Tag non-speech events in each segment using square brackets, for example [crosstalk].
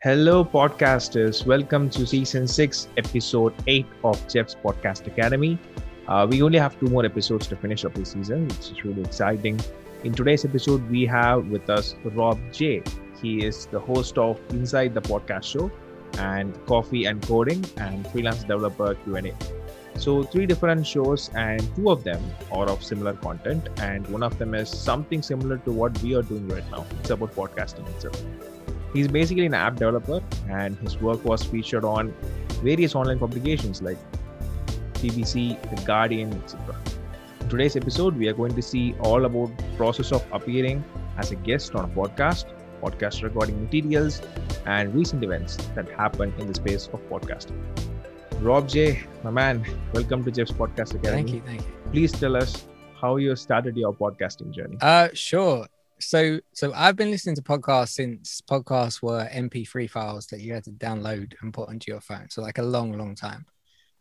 Hello, podcasters. Welcome to season six, episode eight of Jeff's Podcast Academy. Uh, we only have two more episodes to finish up this season, which is really exciting. In today's episode, we have with us Rob J. He is the host of Inside the Podcast Show and Coffee and Coding and freelance developer Q&A. So three different shows and two of them are of similar content and one of them is something similar to what we are doing right now. It's about podcasting itself. He's basically an app developer, and his work was featured on various online publications like BBC, The Guardian, etc. In today's episode, we are going to see all about process of appearing as a guest on a podcast, podcast recording materials, and recent events that happen in the space of podcasting. Rob J, my man, welcome to Jeff's Podcast Academy. Thank you, thank you. Please tell us how you started your podcasting journey. Uh, sure so so I've been listening to podcasts since podcasts were MP3 files that you had to download and put onto your phone. So like a long, long time.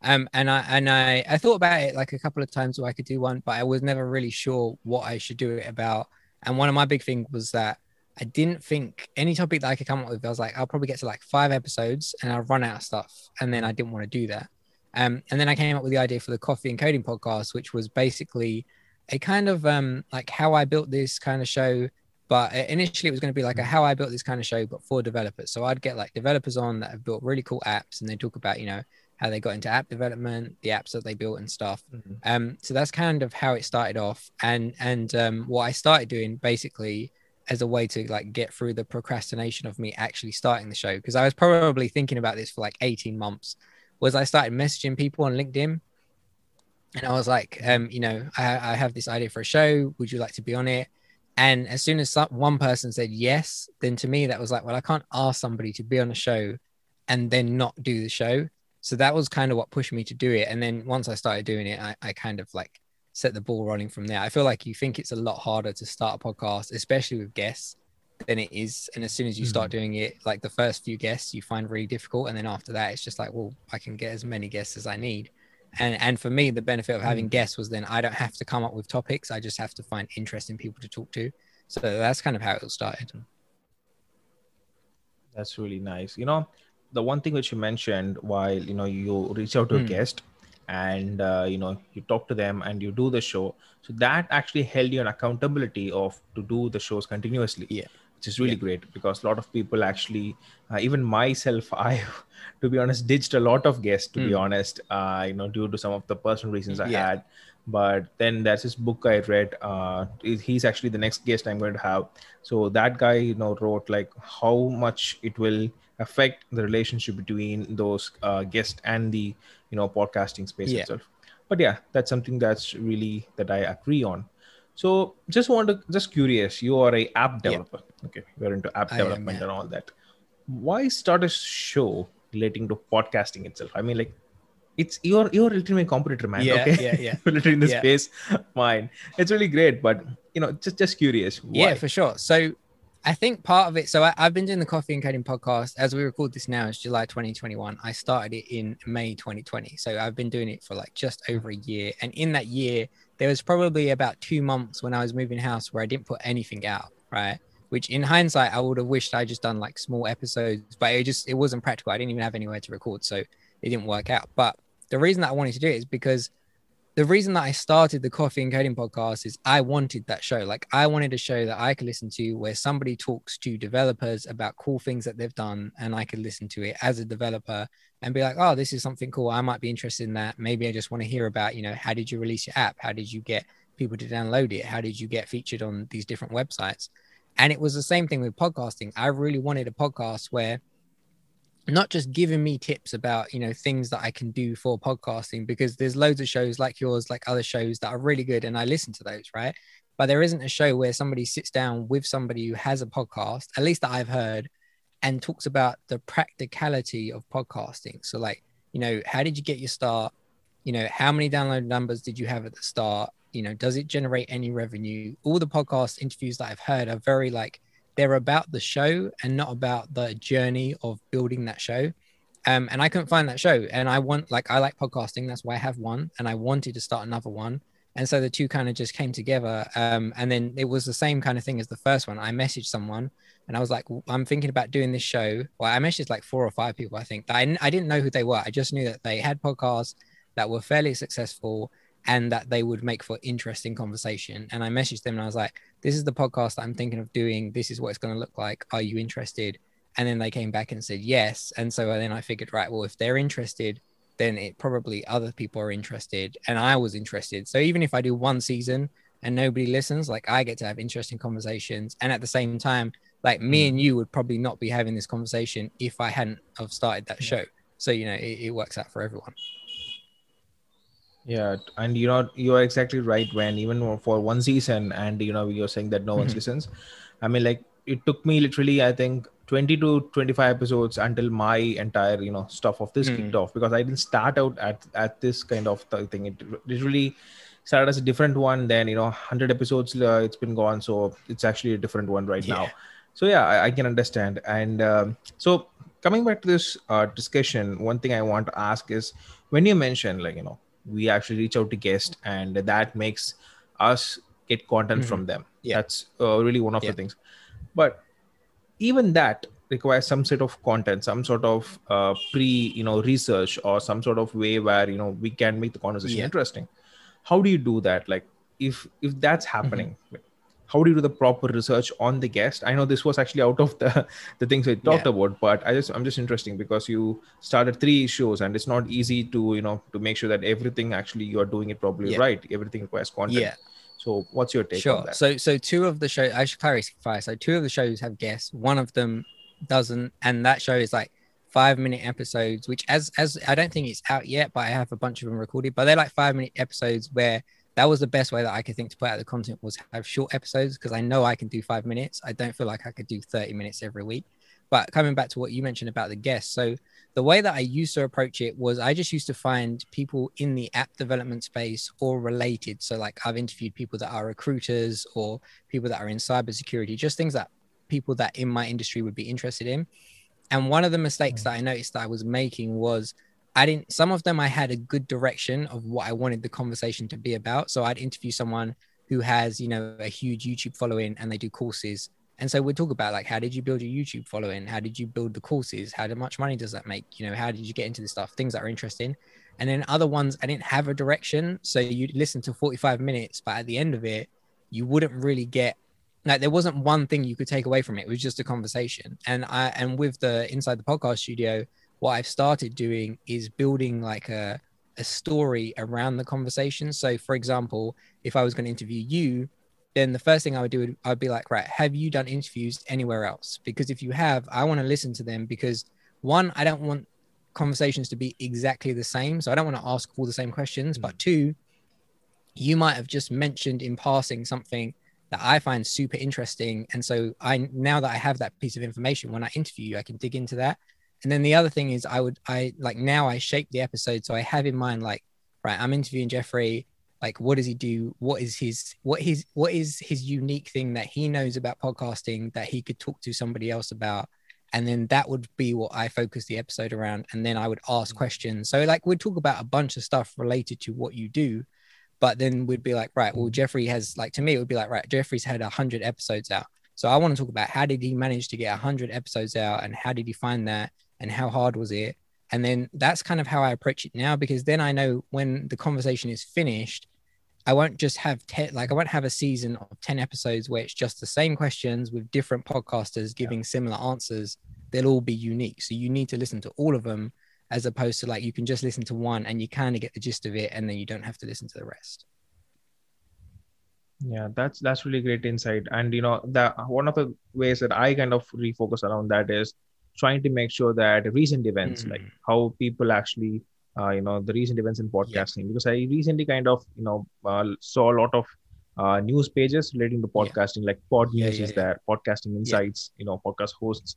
Um, and I and I I thought about it like a couple of times where I could do one, but I was never really sure what I should do it about. And one of my big things was that I didn't think any topic that I could come up with. I was like, I'll probably get to like five episodes and I'll run out of stuff, and then I didn't want to do that. Um, and then I came up with the idea for the coffee and coding podcast, which was basically a kind of um like how I built this kind of show. But initially, it was going to be like a how I built this kind of show, but for developers. So I'd get like developers on that have built really cool apps, and they talk about you know how they got into app development, the apps that they built and stuff. Mm-hmm. Um, so that's kind of how it started off. And and um, what I started doing basically as a way to like get through the procrastination of me actually starting the show because I was probably thinking about this for like 18 months. Was I started messaging people on LinkedIn and I was like, um, you know, I, I, have this idea for a show. Would you like to be on it? And as soon as some, one person said yes, then to me that was like, well, I can't ask somebody to be on a show and then not do the show. So that was kind of what pushed me to do it. And then once I started doing it, I, I kind of like set the ball rolling from there. I feel like you think it's a lot harder to start a podcast, especially with guests, than it is. And as soon as you start mm-hmm. doing it, like the first few guests you find really difficult. And then after that, it's just like, well, I can get as many guests as I need and and for me the benefit of having mm. guests was then i don't have to come up with topics. I just have to find interesting people to talk to. So that's kind of how it started. That's really nice. You know the one thing which you mentioned while you know you reach out to mm. a guest and uh, you know you talk to them and you do the show so that actually held you an accountability of to do the shows continuously. Yeah which is really yeah. great because a lot of people actually uh, even myself [laughs] i to be honest ditched a lot of guests to mm. be hmm. honest uh, you know due to some of the personal reasons i yeah. had but then there's this book i read uh, he's actually the next guest i'm going to have so that guy you know wrote like how much it will affect the relationship between those uh, guests and the you know podcasting space yeah. itself but yeah that's something that's really that i agree on so just want to just curious, you are a app developer. Yeah. Okay, you're into app I development am, yeah. and all that. Why start a show relating to podcasting itself? I mean, like it's you're you're literally my competitor, man. Yeah, okay? yeah, yeah. [laughs] literally in the yeah. space, fine. It's really great, but you know, just just curious. Why? Yeah, for sure. So I think part of it. So I, have been doing the Coffee and Coding podcast as we record this now. It's July 2021. I started it in May 2020. So I've been doing it for like just over a year. And in that year, there was probably about two months when I was moving house where I didn't put anything out, right? Which in hindsight, I would have wished I just done like small episodes, but it just it wasn't practical. I didn't even have anywhere to record, so it didn't work out. But the reason that I wanted to do it is because the reason that I started the Coffee and Coding podcast is I wanted that show. Like I wanted a show that I could listen to where somebody talks to developers about cool things that they've done, and I could listen to it as a developer and be like, oh, this is something cool. I might be interested in that. Maybe I just want to hear about, you know, how did you release your app? How did you get people to download it? How did you get featured on these different websites? And it was the same thing with podcasting. I really wanted a podcast where not just giving me tips about, you know, things that I can do for podcasting, because there's loads of shows like yours, like other shows that are really good. And I listen to those, right? But there isn't a show where somebody sits down with somebody who has a podcast, at least that I've heard, and talks about the practicality of podcasting. So, like, you know, how did you get your start? You know, how many download numbers did you have at the start? You know, does it generate any revenue? All the podcast interviews that I've heard are very like they're about the show and not about the journey of building that show. Um, and I couldn't find that show. And I want, like, I like podcasting. That's why I have one. And I wanted to start another one. And so the two kind of just came together. Um, and then it was the same kind of thing as the first one. I messaged someone and I was like, I'm thinking about doing this show. Well, I messaged like four or five people, I think. I, I didn't know who they were. I just knew that they had podcasts that were fairly successful and that they would make for interesting conversation. And I messaged them and I was like, this is the podcast that I'm thinking of doing. This is what it's going to look like. Are you interested? And then they came back and said yes. And so then I figured, right, well, if they're interested, then it probably other people are interested. And I was interested. So even if I do one season and nobody listens, like I get to have interesting conversations. And at the same time, like me mm. and you would probably not be having this conversation if I hadn't have started that show. So, you know, it, it works out for everyone. Yeah, and you know you are exactly right. When even for one season, and you know you're saying that no one mm-hmm. [laughs] listens. I mean, like it took me literally, I think, 20 to 25 episodes until my entire you know stuff of this mm. kicked off because I didn't start out at at this kind of thing. It literally started as a different one. Then you know, 100 episodes uh, it's been gone, so it's actually a different one right yeah. now. So yeah, I, I, can understand. And um, so coming back to this uh, discussion, one thing I want to ask is when you mention like you know we actually reach out to guests and that makes us get content mm-hmm. from them yeah. that's uh, really one of yeah. the things but even that requires some sort of content some sort of uh, pre you know research or some sort of way where you know we can make the conversation yeah. interesting. How do you do that? Like if if that's happening mm-hmm how do you do the proper research on the guest? I know this was actually out of the [laughs] the things we talked yeah. about but i just i'm just interesting because you started three shows and it's not easy to you know to make sure that everything actually you're doing it properly yeah. right. Everything requires content. Yeah so what's your take sure. on that so so two of the shows i should clarify so two of the shows have guests one of them doesn't and that show is like five minute episodes which as as i don't think it's out yet but i have a bunch of them recorded but they're like five minute episodes where that was the best way that I could think to put out the content was have short episodes because I know I can do five minutes. I don't feel like I could do 30 minutes every week. But coming back to what you mentioned about the guests, so the way that I used to approach it was I just used to find people in the app development space or related. So like I've interviewed people that are recruiters or people that are in cybersecurity, just things that people that in my industry would be interested in. And one of the mistakes that I noticed that I was making was I didn't, some of them I had a good direction of what I wanted the conversation to be about. So I'd interview someone who has, you know, a huge YouTube following and they do courses. And so we'd talk about like, how did you build your YouTube following? How did you build the courses? How much money does that make? You know, how did you get into this stuff? Things that are interesting. And then other ones, I didn't have a direction. So you'd listen to 45 minutes, but at the end of it, you wouldn't really get like there wasn't one thing you could take away from it. It was just a conversation. And I and with the inside the podcast studio, what I've started doing is building like a, a story around the conversation. So, for example, if I was going to interview you, then the first thing I would do, I'd be like, right, have you done interviews anywhere else? Because if you have, I want to listen to them because one, I don't want conversations to be exactly the same. So I don't want to ask all the same questions. Mm-hmm. But two, you might have just mentioned in passing something that I find super interesting. And so I now that I have that piece of information, when I interview you, I can dig into that and then the other thing is I would I like now I shape the episode so I have in mind like right I'm interviewing Jeffrey like what does he do? What is his what his what is his unique thing that he knows about podcasting that he could talk to somebody else about? And then that would be what I focus the episode around. And then I would ask mm. questions. So like we'd talk about a bunch of stuff related to what you do but then we'd be like right well Jeffrey has like to me it would be like right Jeffrey's had a hundred episodes out. So I want to talk about how did he manage to get a hundred episodes out and how did he find that and how hard was it and then that's kind of how i approach it now because then i know when the conversation is finished i won't just have 10 like i won't have a season of 10 episodes where it's just the same questions with different podcasters giving yeah. similar answers. They'll all be unique. So you need to listen to all of them as opposed to like you can just listen to one and you kind of get the gist of it and then you don't have to listen to the rest. Yeah that's that's really great insight. And you know that one of the ways that i kind of refocus around that is trying to make sure that recent events mm. like how people actually uh, you know the recent events in podcasting. Yeah. because i recently kind of you know uh, saw a lot of uh, news pages relating to podcasting yeah. like pod news yeah, is there podcasting insights you know podcast hosts.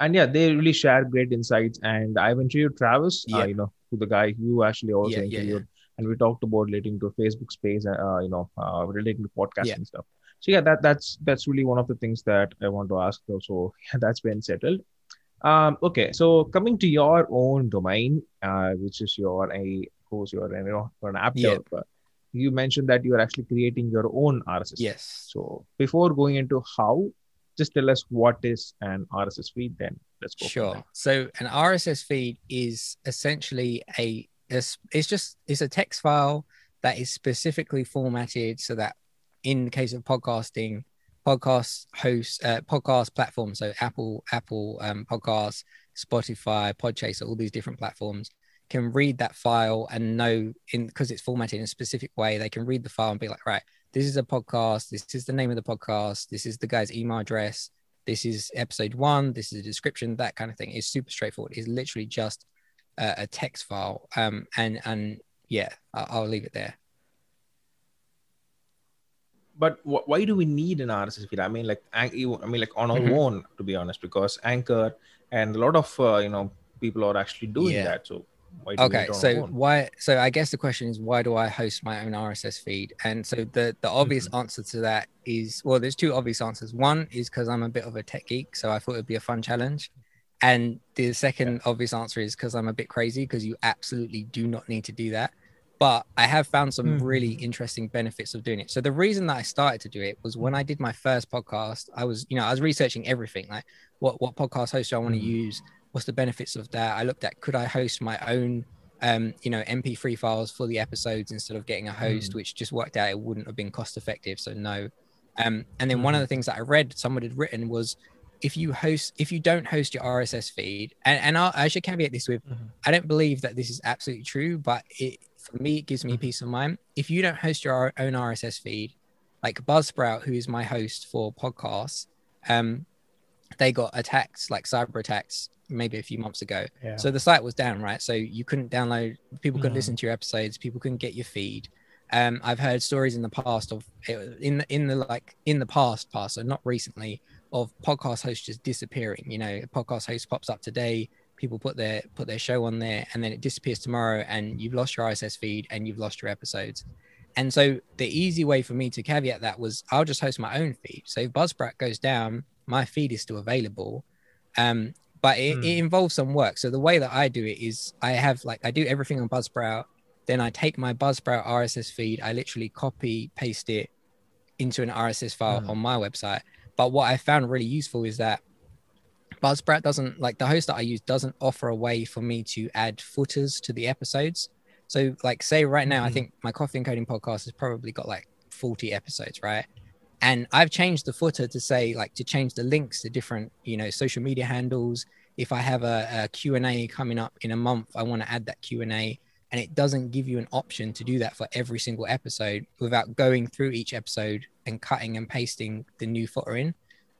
And yeah they really share great insights. And i've interviewed travis uh, you know who the guy you actually also interviewed. and we talked about relating to facebook space uh, you know uh, relating to podcasting stuff. So yeah that that's that's really one of the things that i want to ask so [laughs] yeah, that's been settled um, okay, so coming to your own domain, uh, which is your a course you're you know an app yeah. developer. You mentioned that you are actually creating your own RSS. Yes. So before going into how just tell us what is an RSS feed. Then let's go. Sure. So an RSS feed is essentially a it's, it's just it's a text file that is specifically formatted so that in the case of podcasting podcast hosts uh, podcast platforms so apple apple um, podcasts spotify podchaser all these different platforms can read that file and know in because it's formatted in a specific way they can read the file and be like right this is a podcast this is the name of the podcast this is the guy's email address this is episode one this is a description that kind of thing. Is super straightforward. It's literally just uh, a text file. Um and and yeah I'll, I'll leave it there but wh- why do we need an RSS feed? I mean, like, I mean, like on our mm-hmm. own, to be honest, because Anchor and a lot of uh, you know people are actually doing yeah. that. So okay so why so i guess the question is why do i host my own rss feed and so the the obvious mm-hmm. answer to that is well there's two obvious answers one is because i'm a bit of a tech geek so i thought it'd be a fun challenge and the second yeah. obvious answer is because i'm a bit crazy because you absolutely do not need to do that but i have found some mm-hmm. really interesting benefits of doing it so the reason that i started to do it was when i did my first podcast i was you know i was researching everything like what what podcast host do i want to mm-hmm. use what's the benefits of that? I looked at could I host my own um, you know, MP3 files for the episodes instead of getting a host, mm. which just worked out it wouldn't have been cost effective. So no. Um, and then mm. one of the things that I read someone had written was if you host, if you don't host your RSS feed, and, and I'll, i should caveat this with, mm-hmm. I don't believe that this is absolutely true, but it for me it gives me peace of mind. If you don't host your own RSS feed, like Buzzsprout, who is my host for podcasts, um, they got attacked, like cyber attacks, maybe a few months ago. Yeah. So the site was down, right? So you couldn't download, people couldn't mm. listen to your episodes, people couldn't get your feed. Um, I've heard stories in the past of in the in the like in the past, past, so not recently, of podcast hosts just disappearing. You know, a podcast host pops up today, people put their put their show on there, and then it disappears tomorrow, and you've lost your RSS feed and you've lost your episodes. And so the easy way for me to caveat that was I'll just host my own feed. So if Buzzsprout goes down, my feed is still available. Um, but it, mm. it, involves some work. So the way that I do it is I have like I do everything on Buzzsprout. Then I take my Buzzsprout RSS feed, I literally copy paste it into an RSS file mm. on my website. But what I found really useful is that Buzzsprout doesn't like the host that I use doesn't offer a way for me to add footers to the episodes. So like say right now, mm-hmm. I think my coffee and coding podcast has probably got like 40 episodes, right? and i've changed the footer to say like to change the links to different you know social media handles if i have a, a q&a coming up in a month i want to add that q&a and it doesn't give you an option to do that for every single episode without going through each episode and cutting and pasting the new footer in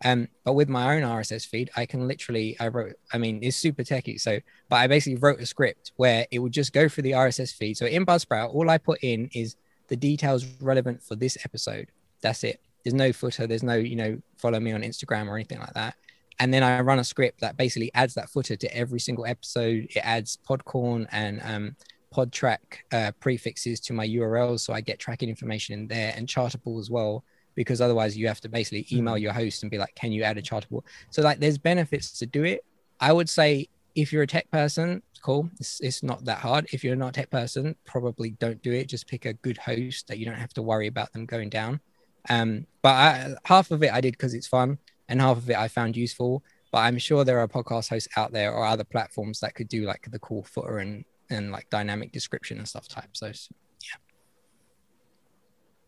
um, but with my own RSS feed, I can literally, I wrote, I mean, it's super techy. So, but I basically wrote a script where it would just go through the RSS feed. So in Buzzsprout, all I put in is the details relevant for this episode. That's it. There's no footer. There's no, you know, follow me on Instagram or anything like that. And then I run a script that basically adds that footer to every single episode. It adds Podcorn and um, Podtrac uh, prefixes to my URLs, so I get tracking information in there and Chartable as well. Because otherwise, you have to basically email mm-hmm. your host and be like, "Can you add a Chartable?" So like, there's benefits to do it. I would say if you're a tech person, cool. It's, it's not that hard. If you're not a tech person, probably don't do it. Just pick a good host that you don't have to worry about them going down. Um, but I, half of it I did because it's fun, and half of it I found useful. But I'm sure there are podcast hosts out there or other platforms that could do like the cool footer and and like dynamic description and stuff type. So.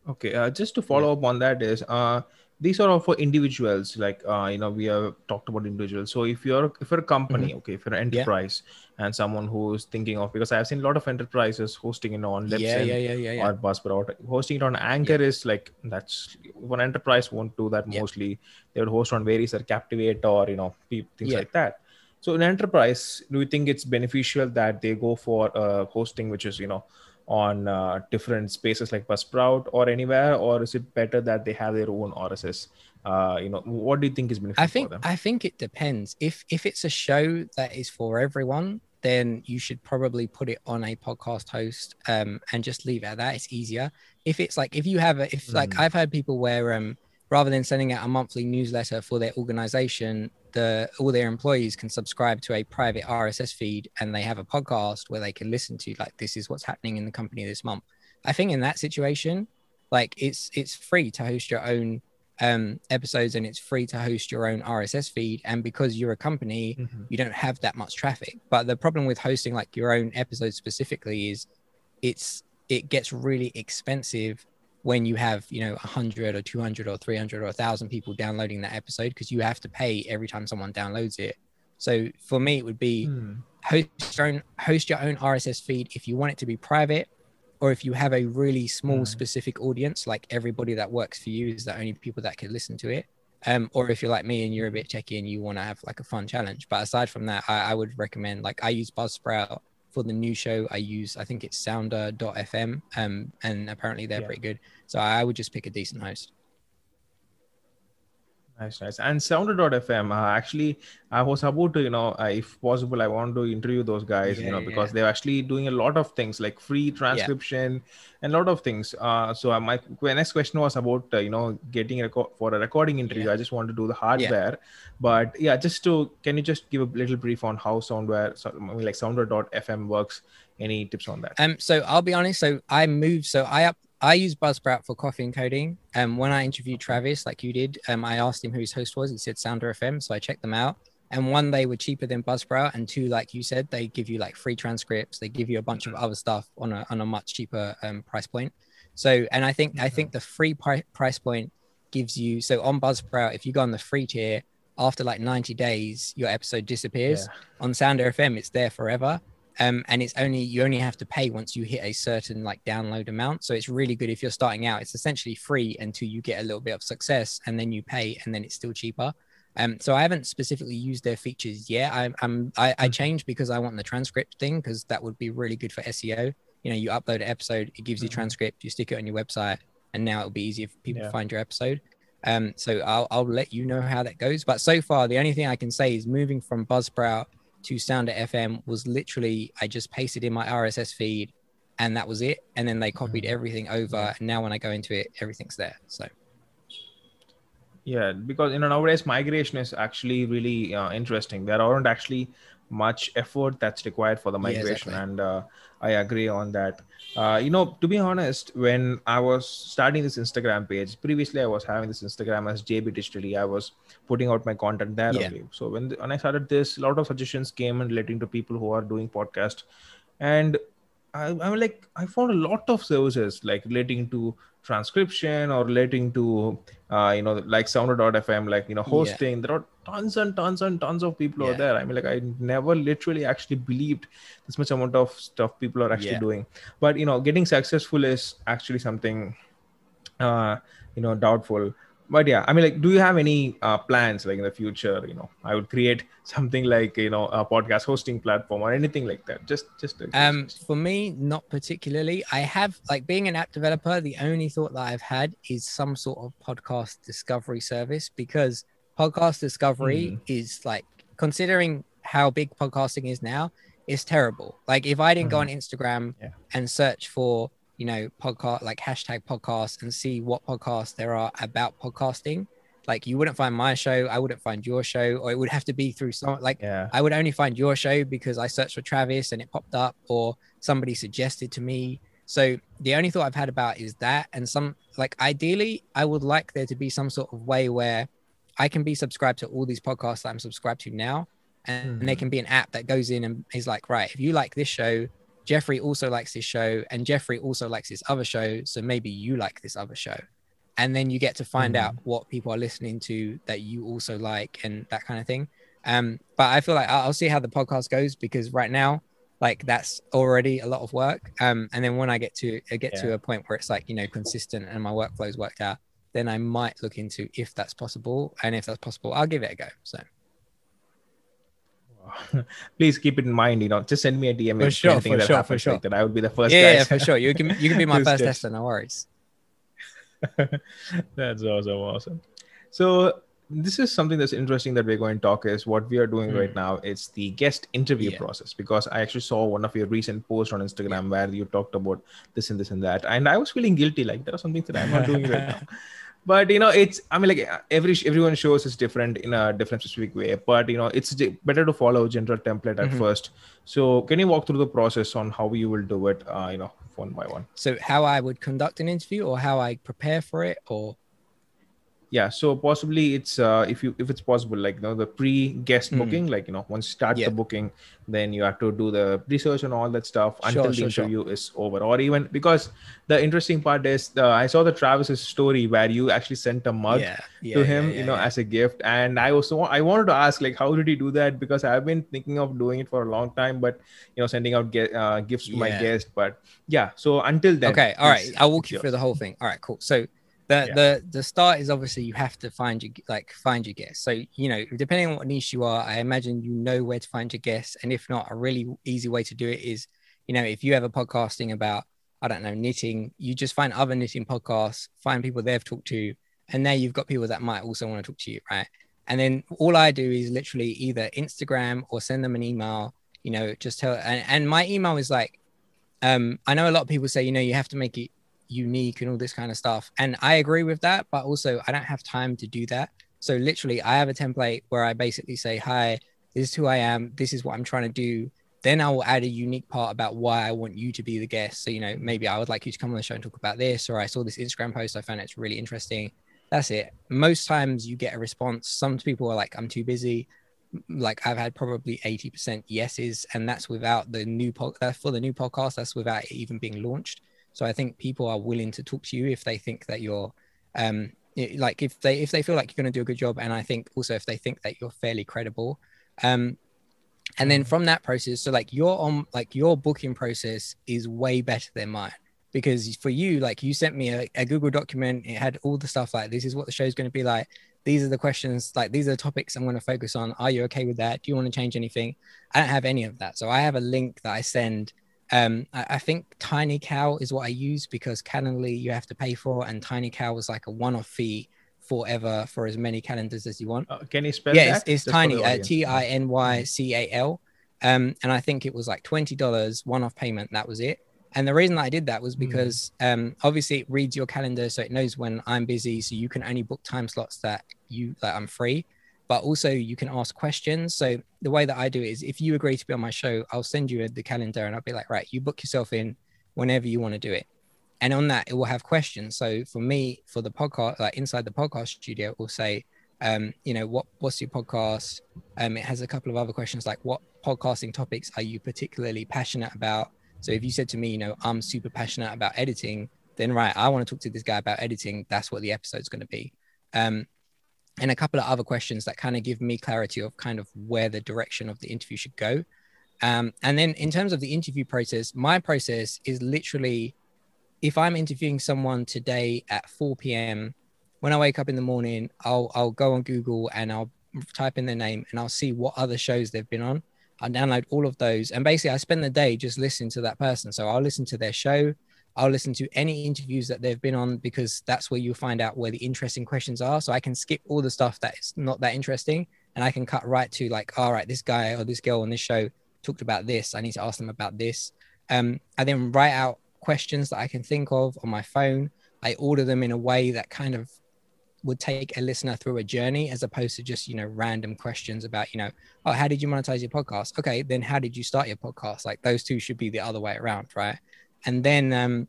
Okay, uh, just to follow up on that is uh these are all for individuals like uh, you know we have talked about individuals so if you're if you're a company mm-hmm. okay if you're an enterprise yeah. and someone who's thinking of because i've seen a lot of enterprises hosting it on Libsyn yeah, yeah, yeah, yeah, yeah. or buzzsprout hosting it on anchor yeah. is like that's one enterprise won't do that mostly they would host on various or captivate or you know things like that so in enterprise do you think it's beneficial that they go for uh, hosting which is you know on uh, different spaces like Buzzsprout or anywhere, or is it better that they have their own RSS? Uh, you know, what do you think is beneficial I think I think it depends. If if it's a show that is for everyone, then you should probably put it on a podcast host um, and just leave it at that. It's easier. If it's like if you have a if mm. like hmm. I've heard people where um rather than sending out a monthly newsletter for their organization, the all their employees can subscribe to a private RSS feed and they have a podcast where they can listen to like this is what's happening in the company this month. I think in that situation, like it's it's free to host your own um, episodes and it's free to host your own RSS feed. And because you're a company, Mm-hmm. you don't have that much traffic. But the problem with hosting like your own episodes specifically is it's it gets really expensive when you have you know 100 or 200 or 300 or 1000 people downloading that episode because you have to pay every time someone downloads it so for me it would be Hmm. host your own host your own rss feed if you want it to be private or if you have a really small Mm. specific audience like everybody that works for you is the only people that can listen to it um, or if you're like me and you're a bit techy and you want to have like a fun challenge but aside from that I, I would recommend like i use buzzsprout for the new show i use i think it's sounder.fm um, and apparently they're Yeah. pretty good so i would just pick a decent host Nice, nice. And Sounder.fm, uh, actually, I was about to, you know, uh, if possible, I want to interview those guys, you know, yeah, because they're actually doing a lot of things like free transcription and a lot of things. Uh, so uh, my next question was about, uh, you know, getting a record for a recording interview. Yeah. I just want to do the hardware, but yeah, just to, can you just give a little brief on how Soundware, so, I mean, like Sounder.fm works? Any tips on that? Um, so I'll be honest. So I moved. So I up. I use Buzzsprout for coffee and coding. Um, when I interviewed Travis, like you did, um, I asked him who his host was. He said Sounder FM. So I checked them out. And one, they were cheaper than Buzzsprout, and two, like you said, they give you like free transcripts. They give you a bunch of other stuff on a on a much cheaper um, price point. So, and I think I think the free pri- price point gives you. So on Buzzsprout, if you go on the free tier, after like 90 days, your episode disappears. On Sounder FM, it's there forever um, and it's only you only have to pay once you hit a certain like download amount so it's really good if you're starting out it's essentially free until you get a little bit of success and then you pay and then it's still cheaper um, so I haven't specifically used their features yet. I'm, I'm I, I changed because I want the transcript thing because that would be really good for SEO. You know, you upload an episode, it gives you Mhm. transcript, you stick it on your website, and now it'll be easier for people Yeah. to find your episode. Um, so I'll I'll let you know how that goes. But so far, the only thing I can say is moving from Buzzsprout to Sounder FM was literally I just pasted in my RSS feed, and that was it. And then they copied Mhm. everything over, and now when I go into it, everything's there. So Yeah, because you know nowadays migration is actually really uh, interesting. There aren't actually much effort that's required for the Yeah, migration, exactly. and uh, I agree on that. Uh, you know, to be honest, when I was starting this Instagram page, previously I was having this Instagram as JB Digitally. I was putting out my content there Yeah. only. So when when I started this, a lot of suggestions came and relating to people who are doing podcast, and I, I'm like, I found a lot of services like relating to transcription or relating to, uh, you know, like Sounder.fm, like, you know, Yeah. hosting. There are tons and tons and tons of people Yeah. out there. I mean, like, I never literally actually believed this much amount of stuff people are actually Yeah. doing. But, you know, getting successful is actually something, uh, you know, doubtful. But yeah, I mean, like, do you have any uh, plans like in the future? You know, I would create [laughs] something like you know a podcast hosting platform or anything like that. Just, just. Um, for me, not particularly. I have like being an app developer. The only thought that I've had is some sort of podcast discovery service because podcast discovery Hmm. is like considering how big podcasting is now, it's terrible. Like if I didn't go on Instagram Yeah. and search for you know podcast like hashtag podcast and see what podcasts there are about podcasting, like you wouldn't find my show, I wouldn't find your show, or it would have to be through some like yeah. I would only find your show because I searched for Travis and it popped up, or somebody suggested to me. So the only thought I've had about is that, and some like ideally, I would like there to be some sort of way where I can be subscribed to all these podcasts that I'm subscribed to now, and there Mhm. can be an app that goes in and is like, right, if you like this show, Jeffrey also likes this show, and Jeffrey also likes this other show, so maybe you like this other show. And then you get to find Mhm. out what people are listening to that you also like and that kind of thing. Um, but I feel like I'll I'll see how the podcast goes because right now, like that's already a lot of work. Um, and then when I get to I get to a point where it's like you know consistent and my workflow's worked out, then I might look into if that's possible. And if that's possible, I'll give it a go. So [laughs] Please keep it in mind. You know, just send me a DM For if sure, anything for that sure, happens sure. like that. I would be the first yeah, guy. yeah, for sure. You can you can be [laughs] my first just- tester. No worries. [laughs] that's awesome, awesome. So this is something that's interesting that we're going to talk is what we are doing Hmm. right now. It's the guest interview Yeah. process because I actually saw one of your recent posts on Instagram where you talked about this and this and that, and I was feeling guilty. Like there are some things that I'm not doing right now. But you know, it's I mean, like every everyone shows is different in a different specific way. But you know, it's better to follow a general template at Mhm. first. So can you walk through the process on how you will do it? Uh, you know, one by one. So how I would conduct an interview or how I prepare for it or yeah so possibly it's uh, if you if it's possible like you know the pre-guest Mm. booking like you know once you start Yeah. the booking then you have to do the research and all that stuff Sure, until the sure, sure. interview is over. Or even because the interesting part is the, i saw the travis's story where you actually sent a mug yeah, yeah, to him you know as a gift. And i also i wanted to ask like how did he do that? Because i've been thinking of doing it for a long time but you know sending out ge- uh, gifts to my guest but yeah so until then okay all right i'll walk you through the whole thing. All right cool. So the Yeah. the the start is obviously you have to find your like find your guests so you know depending on what niche you are i imagine you know where to find your guests and if not a really easy way to do it is you know if you have a podcasting about i don't know knitting you just find other knitting podcasts find people they've talked to and there you've got people that might also want to talk to you right? And then all i do is literally either instagram or send them an email you know just tell and, and my email is like um i know a lot of people say you know you have to make it unique and all this kind of stuff. And i agree with that but also i don't have time to do that. So literally i have a template where i basically say hi this is who i am. This is what i'm trying to do. Then i will add a unique part about why i want you to be the guest. So you know maybe i would like you to come on the show and talk about this or i saw this instagram post i found it's really interesting. That's it. Most times you get a response. Some people are like i'm too busy. Like I've had probably 80% yeses, and that's without the new pod that's uh, for the new podcast, that's without it even being launched. So I think people are willing to talk to you if they think that you're um like if they if they feel like you're going to do a good job and I think also if they think that you're fairly credible. Um and then from that process, so like your on like your booking process is way better than mine because for you, like you sent me a, a Google document, it had all the stuff like this is what the show's going to be like these are the questions like these are the topics i'm going to focus on are you okay with that do you want to change anything i don't have any of that so i have a link that i send um i, I think TinyCal is what i use because calendly you have to pay for and TinyCal was like a one-off fee forever for as many calendars as you want. Uh, can you spell yeah that? it's, it's tiny uh, t-i-n-y-c-a-l um and i think it was like $20 one-off payment that was it. And the reason that i did that was Hmm. because um obviously it reads your calendar so it knows when i'm busy so you can only book time slots that you that i'm free but also you can ask questions. So the way that i do it is if you agree to be on my show i'll send you the calendar and i'll be like right you book yourself in whenever you want to do it. And on that it will have questions. So for me for the podcast like inside the podcast studio will say um you know what what's your podcast? Um it has a couple of other questions like what podcasting topics are you particularly passionate about? So if you said to me you know i'm super passionate about editing then right i want to talk to this guy about editing. That's what the episode's going to be. Um and a couple of other questions that kind of give me clarity of kind of where the direction of the interview should go um and then in terms of the interview process my process is literally if i'm interviewing someone today at 4 p.m when I wake up in the morning, I'll I'll go on Google and I'll type in their name and I'll see what other shows they've been on. I download all of those and basically I spend the day just listening to that person. So I'll listen to their show, I'll listen to any interviews that they've been on because that's where you'll find out where the interesting questions are. So I can skip all the stuff that is not that interesting and I can cut right to like, all right, this guy or this girl on this show talked about this. I need to ask them about this. Um, I then write out questions that I can think of on my phone. I order them in a way that kind of would take a listener through a journey as opposed to just you know random questions about you know oh how did you monetize your podcast okay then how did you start your podcast like those two should be the other way around right and then um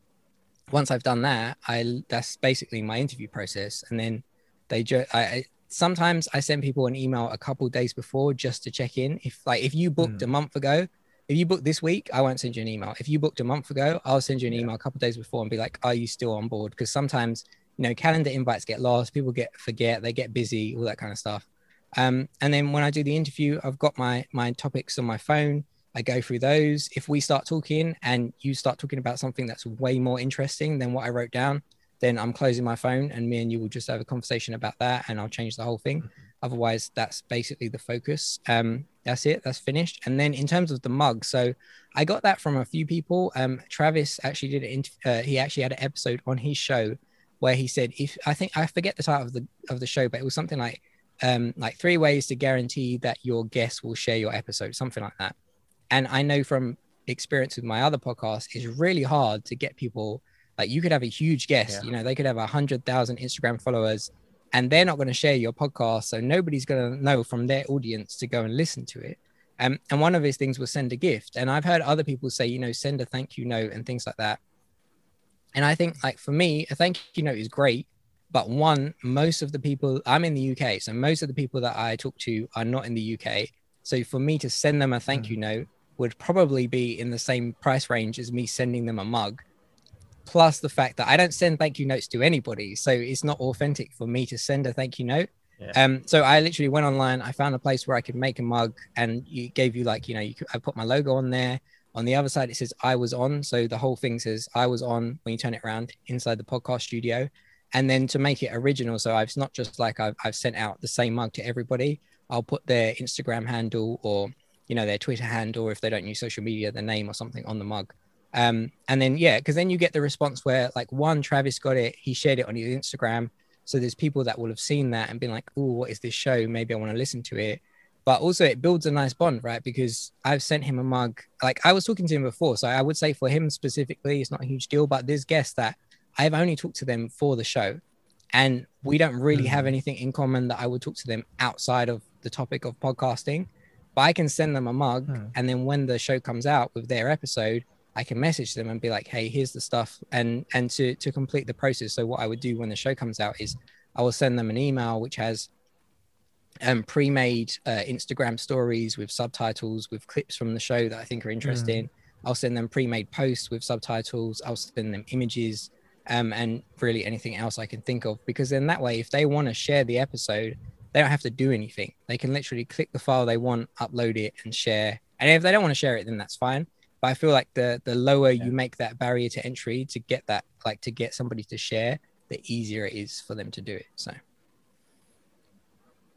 once i've done that i that's basically my interview process. And then they just I, I sometimes i send people an email a couple days before just to check in. If like if you booked Mm. a month ago if you booked this week i won't send you an email. If you booked a month ago i'll send you an Yeah. email a couple days before and be like are you still on board? Because sometimes you know calendar invites get lost people get forget they get busy all that kind of stuff. Um, and then when i do the interview i've got my my topics on my phone i go through those. If we start talking and you start talking about something that's way more interesting than what i wrote down then i'm closing my phone and me and you will just have a conversation about that and i'll change the whole thing. Otherwise that's basically the focus. Um that's it. That's finished. And then in terms of the mug so i got that from a few people. Um travis actually did it uh, he actually had an episode on his show where he said if i think i forget the title of the of the show but it was something like um like three ways to guarantee that your guests will share your episode something like that and i know from experience with my other podcast it's really hard to get people like you could have a huge guest Yeah. you know they could have a hundred thousand instagram followers and they're not going to share your podcast so nobody's going to know from their audience to go and listen to it um, and one of his things was send a gift and i've heard other people say you know send a thank you note and things like that and i think like for me a thank you note is great but one, most of the people I'm in the UK, so most of the people that I talk to are not in the UK. So for me to send them a thank Mm. you note would probably be in the same price range as me sending them a mug. Plus the fact that I don't send thank you notes to anybody, so it's not authentic for me to send a thank you note. Yeah. Um, so I literally went online. I found a place where I could make a mug, and you gave you like you know you could, I put my logo on there. On the other side, it says I was on. So the whole thing says I was on when you turn it around inside the podcast studio. And then to make it original, so I've it's not just like I've, I've sent out the same mug to everybody. I'll put their Instagram handle or you know their Twitter handle, or if they don't use social media, the name or something on the mug. Um, and then yeah, because then you get the response where like one Travis got it, he shared it on his Instagram. So there's people that will have seen that and been like, oh, what is this show? Maybe I want to listen to it but also it builds a nice bond right because i've sent him a mug like i was talking to him before so i would say for him specifically it's not a huge deal but there's guests that i've only talked to them for the show and we don't really have Mhm. anything in common that i would talk to them outside of the topic of podcasting but i can send them a mug Hmm. and then when the show comes out with their episode i can message them and be like hey here's the stuff and and to to complete the process so what i would do when the show comes out is i will send them an email which has um, pre-made uh, Instagram stories with subtitles with clips from the show that I think are interesting. I'll send them pre-made posts with subtitles. I'll send them images um, and really anything else I can think of because then that way, if they want to share the episode, they don't have to do anything. They can literally click the file they want, upload it, and share. And if they don't want to share it, then that's fine. But I feel like the the lower Yeah. you make that barrier to entry to get that, like to get somebody to share, the easier it is for them to do it. So.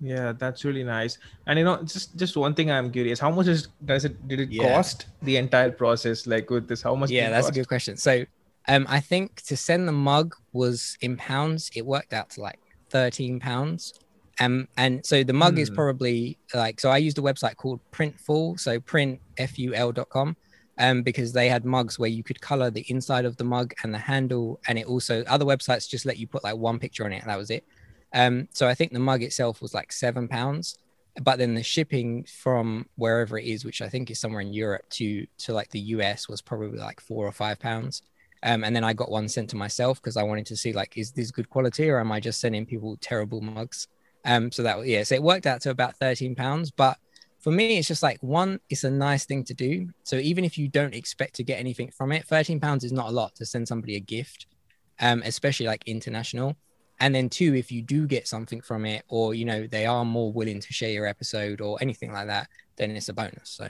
Yeah, that's really nice. And you know, just just one thing I'm curious: how much is does it did it Yeah. cost the entire process? Like with this, how much? yeah that's a good question so um i think to send the mug was in pounds it worked out to like 13 pounds um and so the mug is Hmm. probably like so i used a website called printful so printful.com um because they had mugs where you could color the inside of the mug and the handle and it also other websites just let you put like one picture on it and that was it um so i think the mug itself was like seven pounds but then the shipping from wherever it is, which I think is somewhere in Europe to to like the US, was probably like four or five pounds. Um, and then I got one sent to myself because I wanted to see like, is this good quality or am I just sending people terrible mugs? Um, so that yeah, so it worked out to about thirteen pounds. But for me, it's just like one, it's a nice thing to do. So even if you don't expect to get anything from it, thirteen pounds is not a lot to send somebody a gift, um, especially like international and then two if you do get something from it or you know they are more willing to share your episode or anything like that then it's a bonus so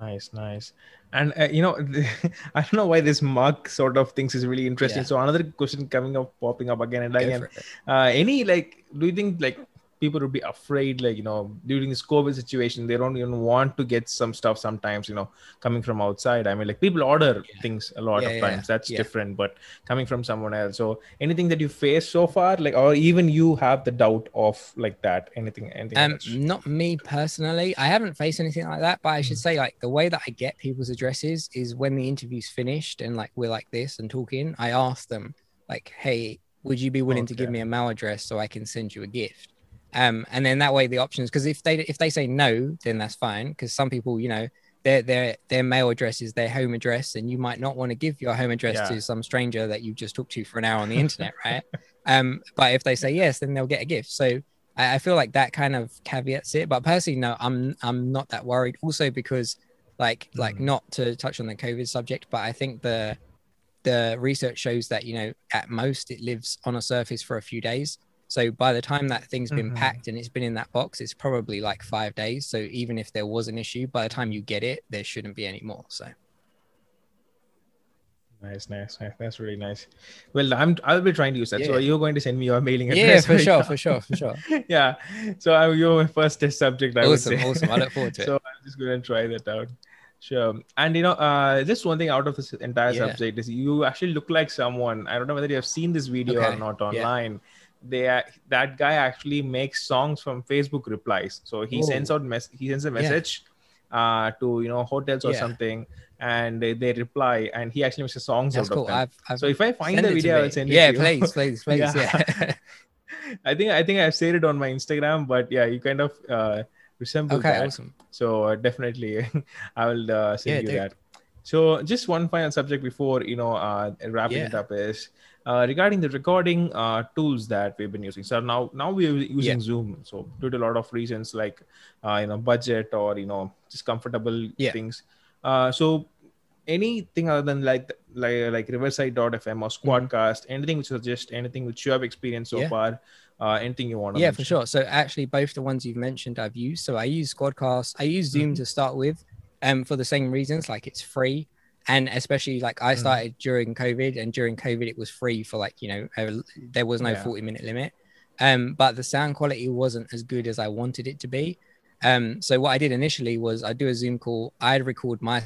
Nice, nice. And uh, you know, [laughs] I don't know why this mug sort of things is really interesting. Yeah. So another question coming up, popping up again and go again. Uh, any like, do you think like people would be afraid, like you know, during this COVID situation, they don't even want to get some stuff sometimes, you know, coming from outside. I mean, like people order Yeah. things a lot Yeah, of yeah, times. That's different, but coming from someone else. So anything that you face so far, like, or even you have the doubt of like that, anything, anything um else? not me personally i haven't faced anything like that but i should Mm. say like the way that i get people's addresses is when the interview's finished and like we're like this and talking i ask them like hey would you be willing to give me a mail address so i can send you a gift um and then that way the options because if they if they say no then that's fine because some people you know their their their mail address is their home address and you might not want to give your home address Yeah. to some stranger that you just talked to for an hour on the [laughs] internet right um but if they say yes then they'll get a gift so I, I feel like that kind of caveats it but personally no i'm i'm not that worried also because like like Mm. not to touch on the covid subject but i think the the research shows that you know at most it lives on a surface for a few days so by the time that thing's been Mhm. packed and it's been in that box it's probably like five days so even if there was an issue by the time you get it there shouldn't be any more so Nice, nice, nice. That's really nice. Well, I'm I'll be trying to use that. So you're going to send me your mailing address. yeah for right sure now. [laughs] for sure for sure yeah. So I, you're my first test subject. I would awesome say. awesome i look forward to [laughs] it so I'm just going to try that out. Sure. And you know, uh, just one thing out of this entire Yeah. subject is you actually look like someone. I don't know whether you have seen this video or Okay. not Yeah. They are, that guy actually makes songs from Facebook replies. So he Oh. sends out mess. He sends a Yeah. message uh, to you know hotels or Yeah. something, and they, they reply, and he actually makes a songs that's out cool of them. I've, I've so if I find the video, I'll send it yeah to you. please please [laughs] please Yeah. yeah, [laughs] I think I think I've said it on my Instagram, but yeah, you kind of uh, resemble okay that. awesome So uh, definitely, [laughs] I will uh, send Yeah, you dude. that. So just one final subject before you know uh, wrapping Yeah. it up is uh, regarding the recording uh, tools that we've been using. So now now we're using Yeah. Zoom. So due to a lot of reasons like uh, you know budget or you know just comfortable Yeah. things. Uh, so anything other than like like like Riverside.fm or Squadcast, anything which suggest anything which you have experienced so Yeah. far, uh, anything you want to yeah, for sure. So actually, both the ones you've mentioned, I've used. So I use Squadcast. I use Zoom Mhm. to start with, um, for the same reasons. Like it's free, and especially like I Mhm. started during COVID, and during COVID it was free for like you know uh, there was no Yeah. forty minute limit, um, but the sound quality wasn't as good as I wanted it to be. Um, so what I did initially was I do a Zoom call. I'd record my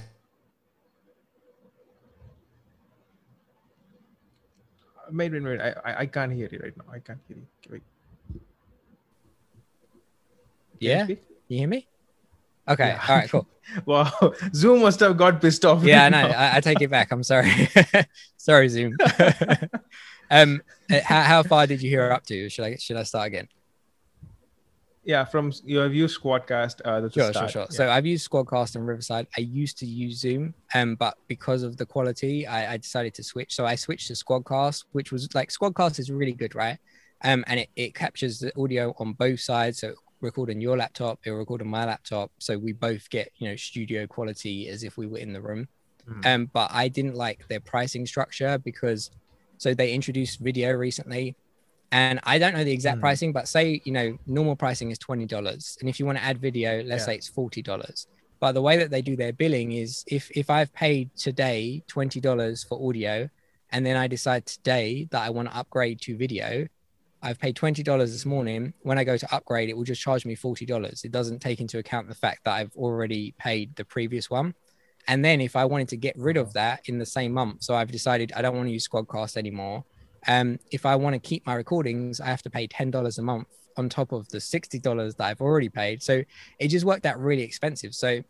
Wait, wait, wait. I, I I can't hear you right now. I can't hear you. Wait. Can yeah. speak? You hear me? Okay. Yeah. All right. Cool. [laughs] Wow, Zoom must have got pissed off. yeah, right know. I, I take it back. I'm sorry. [laughs] [laughs] sorry, Zoom. um, uh, how, how far did you hear up to? Should I should I start again? Yeah, from you have used Squadcast. Uh, Sure, sure, sure. Yeah. So I've used Squadcast and Riverside. I used to use Zoom, um, but because of the quality, I, I decided to switch. So I switched to Squadcast, which was like Squadcast is really good, right? Um, and it, it captures the audio on both sides. So record on your laptop, it'll record on my laptop. So we both get, you know, studio quality as if we were in the room. Mhm. Um, but I didn't like their pricing structure because so they introduced video recently. And I don't know the exact Mm. pricing, but say, you know, normal pricing is $20. And if you want to add video, let's Yeah. say it's $40. But the way that they do their billing is if if I've paid today $20 for audio and then I decide today that I want to upgrade to video, I've paid $20 this morning. When I go to upgrade, it will just charge me $40. It doesn't take into account the fact that I've already paid the previous one. And then if I wanted to get rid of that in the same month, so I've decided I don't want to use Squadcast anymore. Um, if I want to keep my recordings, I have to pay ten dollars a month on top of the sixty dollars that I've already paid. So it just worked out really expensive. So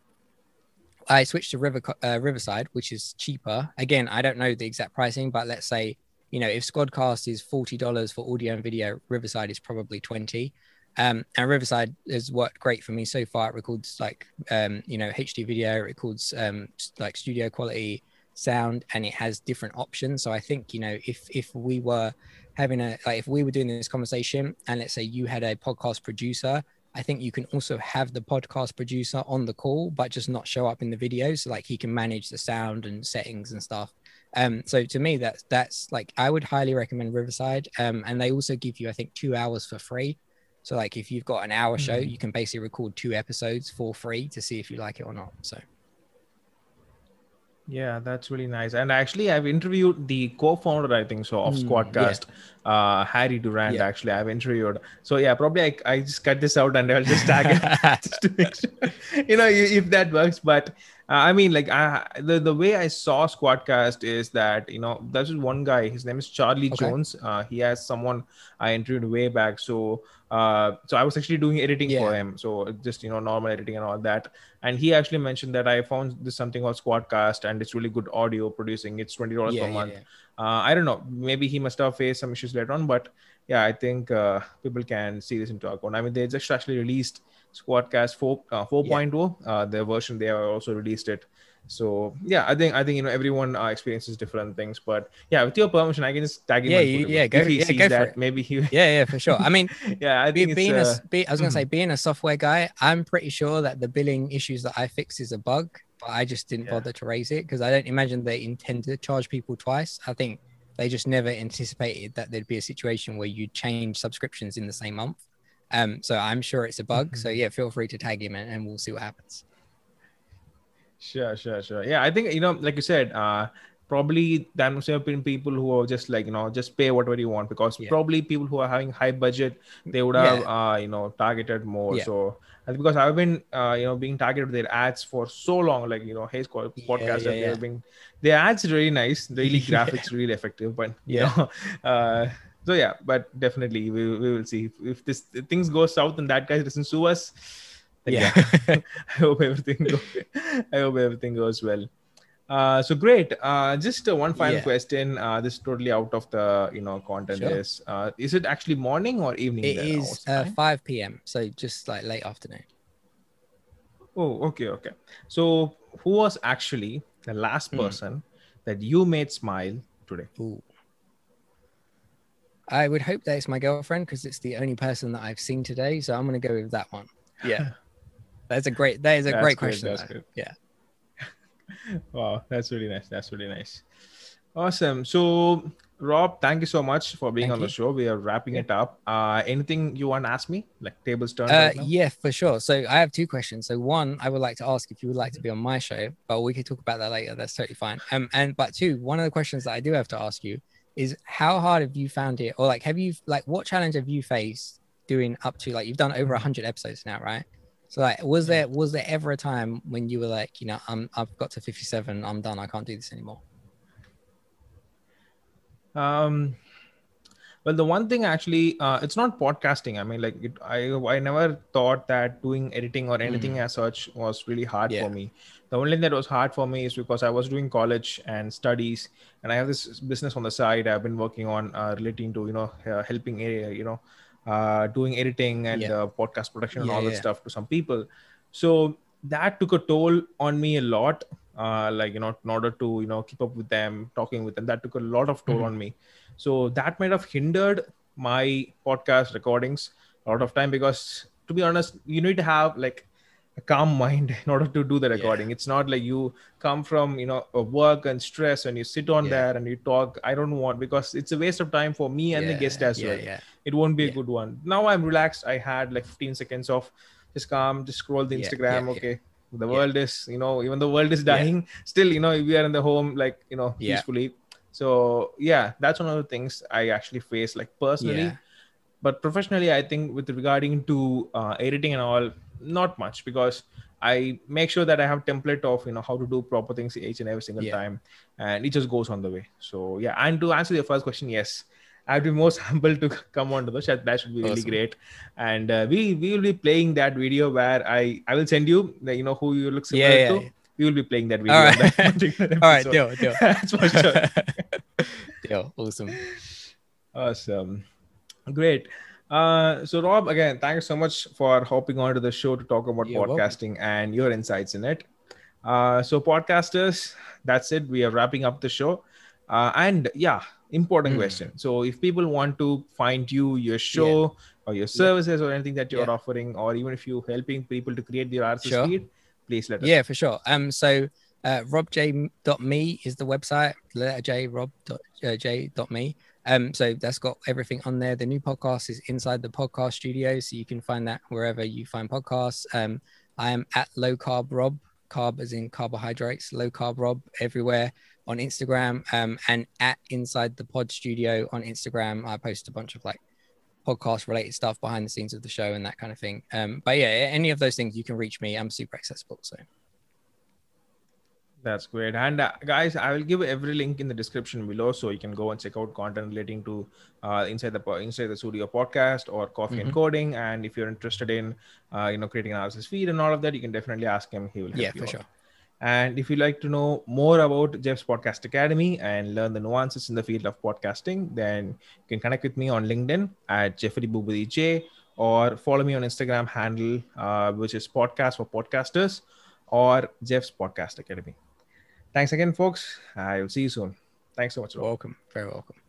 I switched to River uh, Riverside, which is cheaper. Again, I don't know the exact pricing, but let's say you know if Squadcast is forty dollars for audio and video, Riverside is probably twenty. Um, and Riverside has worked great for me so far. It records like um, you know HD video, it records um, like studio quality sound, and it has different options. So I think you know if if we were having a like if we were doing this conversation, and let's say you had a podcast producer, I think you can also have the podcast producer on the call, but just not show up in the video. So like he can manage the sound and settings and stuff. Um, so to me, that's that's like I would highly recommend Riverside. Um, and they also give you I think two hours for free. So like if you've got an hour show, Mhm. you can basically record two episodes for free to see if you like it or not. So Yeah, that's really nice. And actually, I've interviewed the co-founder, I think so, of Mm, Squadcast, uh, Harry Durant. Yeah. Actually, I've interviewed. So yeah, probably I, I just cut this out and I'll just tag [laughs] it [laughs] just to make sure, you know, if that works. But I mean, like, I, the the way I saw Squadcast is that you know, there's this one guy. His name is Charlie Okay. Jones. Uh, he has someone I interviewed way back. So uh, so I was actually doing editing for him. So just you know, normal editing and all that and he actually mentioned that I found this something called Squadcast, and it's really good audio producing. It's twenty dollars yeah, per yeah, month. yeah. Uh, I don't know. Maybe he must have faced some issues later on, but yeah, I think uh, people can see this into account. I mean, they just actually released Squadcast 4 uh, 4.0. Uh, the version they also released it. So yeah, I think I think you know everyone uh, experiences different things, but yeah, with your permission, I can just tag him. Yeah, you- yeah, go if for- he yeah, sees that, it. maybe he. [laughs] Yeah, yeah, for sure. I mean, [laughs] yeah, I think being a be, I was gonna [laughs] say being a software guy, I'm pretty sure that the billing issues that I fixed is a bug, but I just didn't Yeah. bother to raise it because I don't imagine they intend to charge people twice. I think they just never anticipated that there'd be a situation where you change subscriptions in the same month. Um, so I'm sure it's a bug. So Mhm. yeah, feel free to tag him and, and we'll see what happens. Sure, sure, sure. Yeah, I think you know, like you said, uh, probably there must have been people who are just like you know, just pay whatever you want because Yeah. probably people who are having high budget, they would have uh, you know targeted more. Yeah. So because I've been uh, you know being targeted with their ads for so long, like you know, hey, Yeah, podcast, yeah, yeah. they're being their ads are really nice, really [laughs] Yeah. graphics, really effective, but you Yeah. know, [laughs] uh, so yeah, but definitely we, we will see if, if this if things go south and that guy doesn't sue us. then Yeah. [laughs] I hope everything go, I hope everything goes well. Uh, so great. Uh, just uh, one final Yeah. question. Uh, this is totally out of the you know content. Sure. Is uh, is it actually morning or evening? it there is uh, 5 p.m. So just like late afternoon. oh, okay, okay. So who was actually the last Hmm. person that you made smile today? Ooh. I would hope that it's my girlfriend because it's the only person that I've seen today. So I'm going to go with that one. Yeah. [laughs] That's a great. That is a That's great good, question. that's. Yeah. [laughs] Wow, that's really nice. That's really nice. Awesome. So, Rob, thank you so much for being Thank on the show. We are wrapping it up. Uh, anything you want to ask me? Like tables turned. Uh, right yeah, for sure. So I have two questions. So one, I would like to ask if you would like to be on my show, but we could talk about that later. That's totally fine. Um, and but two, one of the questions that I do have to ask you is how hard have you found it, or like have you like what challenge have you faced doing up to like you've done over hundred episodes now, right? So like, was there was there ever a time when you were like, you know, I'm I've got to 57, I'm done, I can't do this anymore. Um, well, the one thing actually, uh, it's not podcasting. I mean, like, it, I I never thought that doing editing or anything as such was really hard Mm. Yeah. for me. The only thing that was hard for me is because I was doing college and studies, and I have this business on the side. I've been working on uh, relating to you know uh, helping uh, you know uh, doing editing and Yeah. uh, podcast production and Yeah, all that yeah. stuff to some people. So that took a toll on me a lot. Uh, like you know, in order to you know keep up with them, talking with them, that took a lot of toll Mhm. on me. So that might have hindered my podcast recordings a lot of time because, to be honest, you need to have like a calm mind [laughs] in order to do the Yeah. recording. It's not like you come from you know work and stress and you sit on Yeah. there and you talk. I don't want because it's a waste of time for me and the guest as yeah, well Yeah. it won't be a good one. Now I'm relaxed. I had like 15 seconds of just calm, just scroll the Instagram. yeah, yeah. okay. The Yeah. world is, you know, even the world is Yeah. dying, still, you know, we are in the home, like, you know, Yeah. peacefully. So yeah, that's one of the things I actually face, like personally. Yeah. But professionally, I think with regarding to uh, editing and all, not much because I make sure that I have template of you know how to do proper things each and every single Yeah. time, and it just goes on the way. So yeah, and to answer your first question, yes, I'd be most [laughs] humble to come on to the show. That should be really Awesome. great, and uh, we we will be playing that video where I I will send you the, you know who you look similar Yeah, yeah, to. yeah. We will be playing that video. All on that [laughs] All right, deal, [laughs] deal. That's for sure. deal. Awesome. Awesome. Great. Uh, so Rob, again, thanks so much for hopping onto the show to talk about You're welcome. podcasting and your insights in it. Uh, so podcasters, that's it. We are wrapping up the show. Uh, and yeah, important Mm. question. So if people want to find you, your show or your services or anything that you're Yeah. offering, or even if you're helping people to create their RSS Sure. feed, please let us Yeah, for sure. Um, so uh, robj.me is the website. Letter J rob Um, so that's got everything on there. The new podcast is inside the podcast studio, so you can find that wherever you find podcasts. Um, I am at low carb rob, carb as in carbohydrates, low carb rob everywhere on Instagram. Um, and at inside the pod studio on Instagram, I post a bunch of like podcast related stuff behind the scenes of the show and that kind of thing. Um, but yeah, any of those things you can reach me. I'm super accessible. So. That's great. And uh, guys, I will give every link in the description below, so you can go and check out content relating to uh, inside the inside the studio podcast or coffee and Mhm. coding. And if you're interested in, uh, you know, creating an RSS feed and all of that, you can definitely ask him. He will help Yeah, you for out. sure. And if you'd like to know more about Jeff's Podcast Academy and learn the nuances in the field of podcasting, then you can connect with me on LinkedIn at Jeffrey Bubudi J or follow me on Instagram handle, uh, which is Podcast for Podcasters or Jeff's Podcast Academy. Thanks again, folks. I will see you soon. Thanks so much. Welcome. Very welcome.